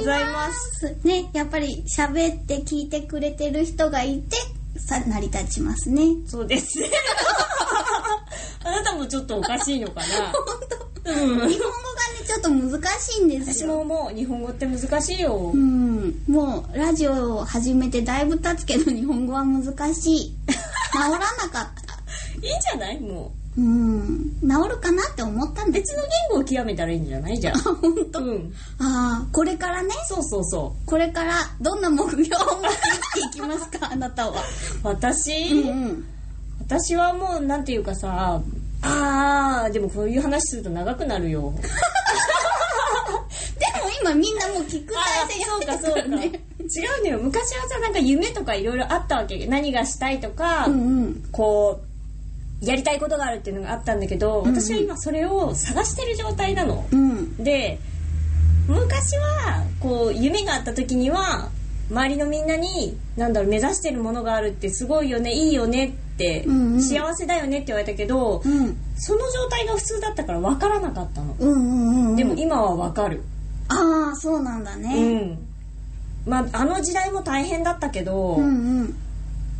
ざいます。ねやっぱり喋って聞いてくれてる人がいてさ成り立ちますね。そうですね。あなたもちょっとおかしいのかな？うん。日本語がねちょっと難しいんです私もよもう日本語って難しいよ、うん。もうラジオを始めてだいぶ経つけど日本語は難しい。治らなかった。いいんじゃない？もうん。治るかなって思ったん別の言語を極めたらいいんじゃない？じゃあ。本当。うん。ああこれからね。そうそうそこれからどんな目標を持って生きていきますか？あなたは。う私、うんうん。私はもうなんていうかさあーでもこういう話すると長くなるよ。でも今みんなもう聞く体制やってるそうかそうか。からね違うのよ。昔はさなんか夢とかいろいろあったわけ。何がしたいとか、うんうん。こうやりたいことがあるっていうのがあったんだけど、私は今それを探してる状態なの、うん。で昔はこう夢があった時には周りのみんなになんだろう目指してるものがあるってすごいよねいいよねって、うんうん。幸せだよねって言われたけど、うん。その状態が普通だったから分からなかったの、うんうんうんでも今は分かる。ああそうなんだうねん。まああの時代も大変だったけど、うんうん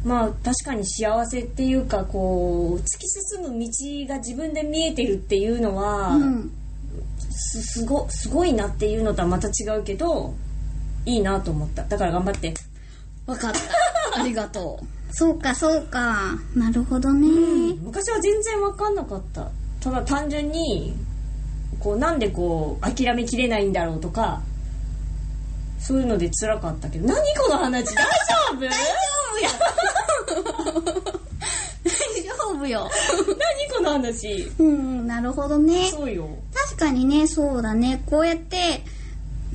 まあ確かに幸せっていうかこう突き進む道が自分で見えてるっていうのは、うん。すすごすごいなっていうのとはまた違うけどいいなと思った。だから頑張って。わかった。ありがとう。そうかそうか。なるほどね。昔は全然分かんなかった。ただ単純にこうなんでこう諦めきれないんだろうとかそういうので辛かったけど何この話？大丈夫？大丈夫よ。何この話？うん、なるほどね。そうよ確かにね、そうだね。こうやって、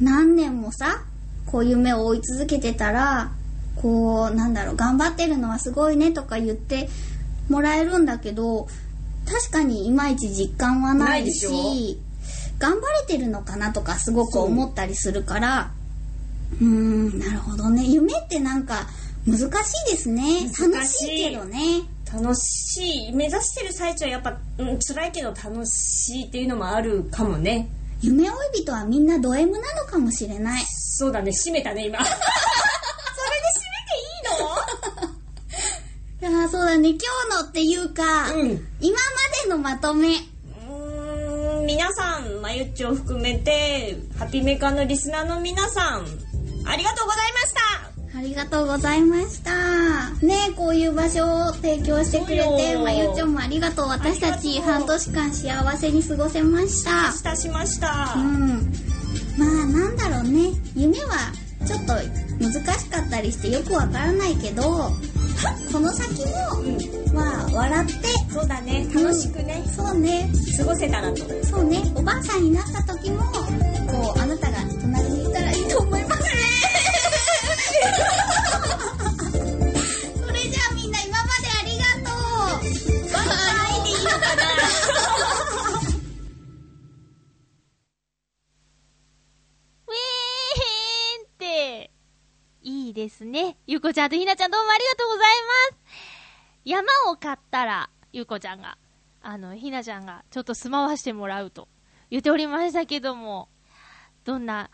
何年もさ、こう夢を追い続けてたら、こう、なんだろう、頑張ってるのはすごいねとか言ってもらえるんだけど、確かにいまいち実感はないし頑張れてるのかなとかすごく思ったりするから、うーん、なるほどね。夢ってなんか難しいですね。楽難しいけどね。楽しい目指してる最中はやっぱ、うん、辛いけど楽しいっていうのもあるかもね夢追い人はみんなド M なのかもしれない。そうだね閉めたね今 それでああ、そうだね。今日のっていうか、閉めていいのうん今までのまとめ。うーん皆さんまゆっちを含めてハッピーメーカーのリスナーの皆さんありがとうございました。ありがとうございました。ねこういう場所を提供してくれて、まゆちょもありがとう。私たち半年間幸せに過ごせました。したしました、うん。まあなんだろうね。夢はちょっと難しかったりしてよくわからないけど、この先も、まあ笑って、そうだね。楽しくね、そうね、過ごせたらと。そうね、おばあさんになった時も、こう、あなたそれじゃあみんな今までありがとう。バイでいいのかなウェーンって、いいですね。ゆうこちゃんとひなちゃんどうもありがとうございます。山を買ったら、ゆうこちゃんが、あの、ひなちゃんがちょっと住まわしてもらうと言っておりましたけども、どんな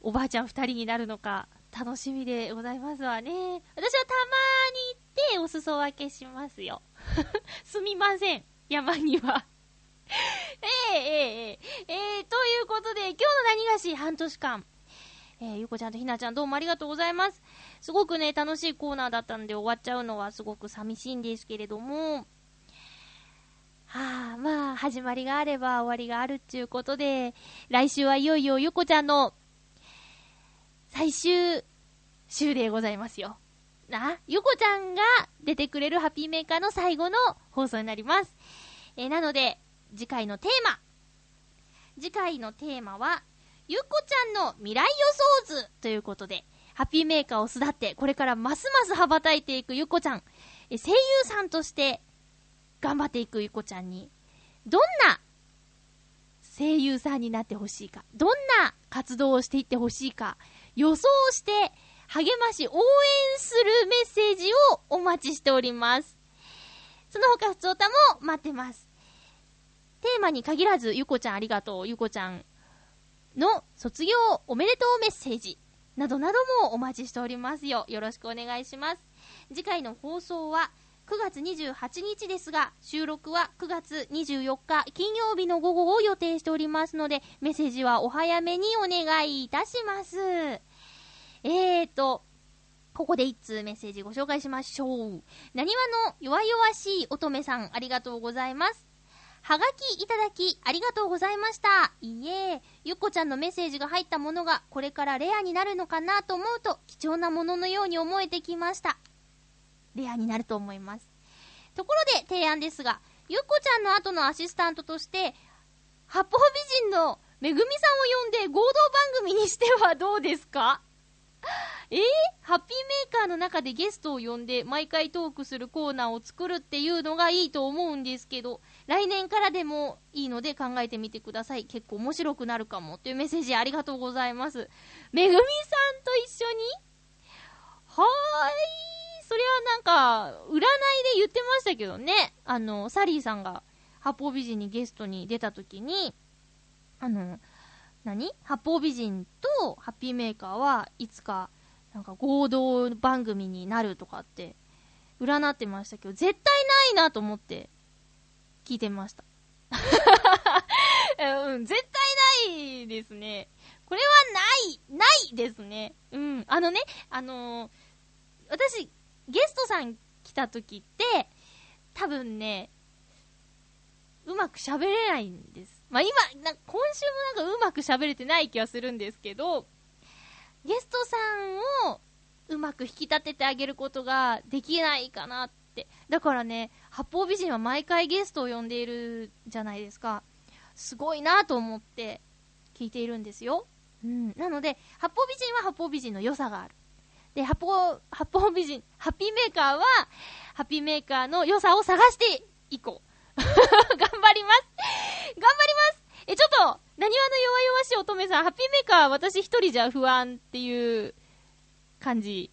おばあちゃん二人になるのか楽しみでございますわね。私はたまに行ってお裾分けしますよ。すみません。山には えー、えー、えー、えー、ということで、今日の何がし半年間、えー、ゆうこちゃんとひなちゃんどうもありがとうございます。すごくね、楽しいコーナーだったんで終わっちゃうのはすごく寂しいんですけれども、はあ、まあ、始まりがあれば終わりがあるっていうことで、来週はいよいよゆこちゃんの最終週でございますよ。な、ゆこちゃんが出てくれるハッピーメーカーの最後の放送になります。えーなので、次回のテーマ。次回のテーマは、ゆこちゃんの未来予想図ということで、ハッピーメーカーを巣立って、これからますます羽ばたいていくゆこちゃん、え声優さんとして頑張っていくゆこちゃんに、どんな声優さんになってほしいか、どんな活動をしていってほしいか、予想して、励まし、応援するメッセージをお待ちしております。その他、ふつおたも待ってます。テーマに限らず、ゆこちゃんありがとう、ゆこちゃんの卒業おめでとうメッセージなどなどもお待ちしておりますよ。よろしくお願いします。次回の放送は9月28日ですが、収録は9月24日金曜日の午後を予定しておりますので、メッセージはお早めにお願いいたします。えーと、ここで一通メッセージご紹介しましょう。なにわの弱々しい乙女さん、ありがとうございます。はがきいただき、ありがとうございました。いいえ、ゆっこちゃんのメッセージが入ったものが、これからレアになるのかなと思うと、貴重なもののように思えてきました。レアになると思います。ところで、提案ですが、ゆっこちゃんの後のアシスタントとして、八方美人のめぐみさんを呼んで合同番組にしてはどうですか？えー、ハッピーメーカーの中でゲストを呼んで毎回トークするコーナーを作るっていうのがいいと思うんですけど、来年からでもいいので考えてみてください。結構面白くなるかも。というメッセージありがとうございます。めぐみさんと一緒に？はーい。それはなんか、占いで言ってましたけどね。あの、サリーさんが八方美人にゲストに出た時に、あの、何？八方美人とハッピーメーカーはいつかなんか合同番組になるとかって占ってましたけど、絶対ないなと思って聞いてました。うん、絶対ないですね。これはない、ないですね。うん。あのね、あのー私、ゲストさん来た時って、多分ね、うまく喋れないんです。まあ、今、な今週もなんかうまく喋れてない気はするんですけど、ゲストさんをうまく引き立ててあげることができないかなって。だからね、八方美人は毎回ゲストを呼んでいるじゃないですか。すごいなと思って聞いているんですよ。うん。なので、八方美人は八方美人の良さがある。で、八方、八方美人、ハッピーメーカーは、ハッピーメーカーの良さを探していこう。頑張ります頑張りますえ、ちょっと、なにわの弱々しい乙女さん、ハッピーメーカーは私一人じゃ不安っていう感じ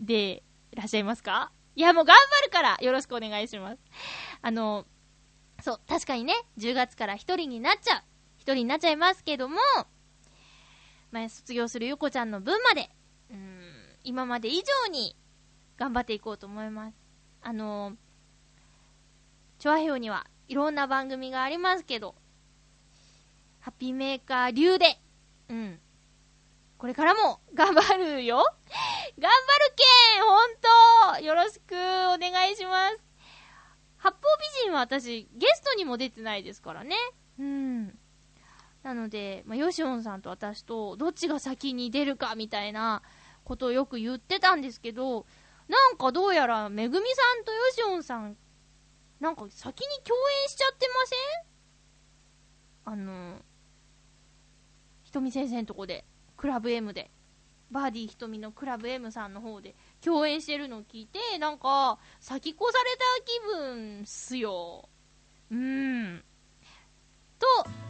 でいらっしゃいますか？いや、もう頑張るからよろしくお願いします。あの、そう、確かにね、10月から一人になっちゃう。一人になっちゃいますけども、まあ、卒業するゆこちゃんの分まで、うん、今まで以上に頑張っていこうと思います。あの、チョアヘオにはいろんな番組がありますけど、ハッピーメーカー流で、うん。これからも頑張るよ頑張るけんほんとよろしくお願いします。八方美人は私、ゲストにも出てないですからね。うん。なので、まあ、ヨシオンさんと私と、どっちが先に出るかみたいなことをよく言ってたんですけど、なんかどうやら、めぐみさんとヨシオンさん、なんか先に共演しちゃってません？あの、ひとみ先生のとこで、クラブ M で、バーディーひとみのクラブ M さんの方で共演してるのを聞いて、なんか、先越された気分っすよ。うーん。と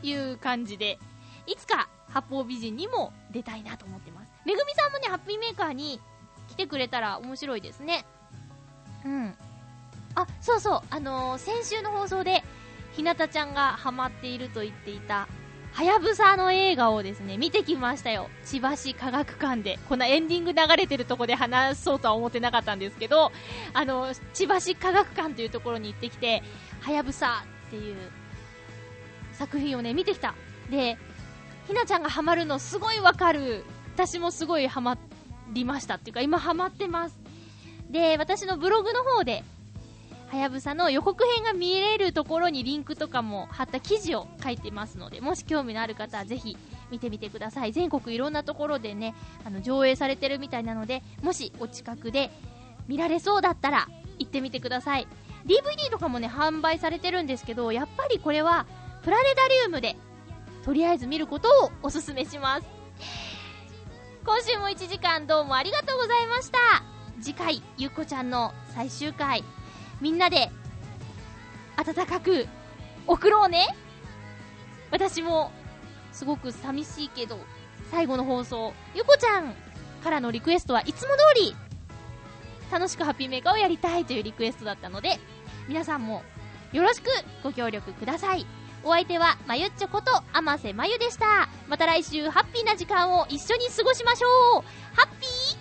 いう感じで、いつか八方美人にも出たいなと思ってます。めぐみさんもね、ハッピーメーカーに来てくれたら面白いですね。うん。あ、そうそう、あのー先週の放送で、ひなたちゃんがハマっていると言っていた、はやぶさの映画をですね、見てきましたよ。千葉市科学館で。こんなエンディング流れてるとこで話そうとは思ってなかったんですけど、あの、千葉市科学館というところに行ってきて、はやぶさっていう作品をね、見てきた。で、ひなちゃんがハマるのすごいわかる。私もすごいハマりましたっていうか、今ハマってます。で、私のブログの方で、はやぶさの予告編が見れるところにリンクとかも貼った記事を書いてますので、もし興味のある方はぜひ見てみてください。全国いろんなところでね、あの、上映されてるみたいなので、もしお近くで見られそうだったら行ってみてください。DVD とかもね、販売されてるんですけど、やっぱりこれはプラネタリウムでとりあえず見ることをおすすめします。今週も1時間どうもありがとうございました。次回、ゆっこちゃんの最終回、みんなで、温かく、送ろうね私も、すごく寂しいけど、最後の放送、ゆこちゃんからのリクエストはいつも通り、楽しくハッピーメーカーをやりたいというリクエストだったので、皆さんも、よろしくご協力ください。お相手は、まゆっちょこと、あませまゆでした。また来週、ハッピーな時間を一緒に過ごしましょうハッピー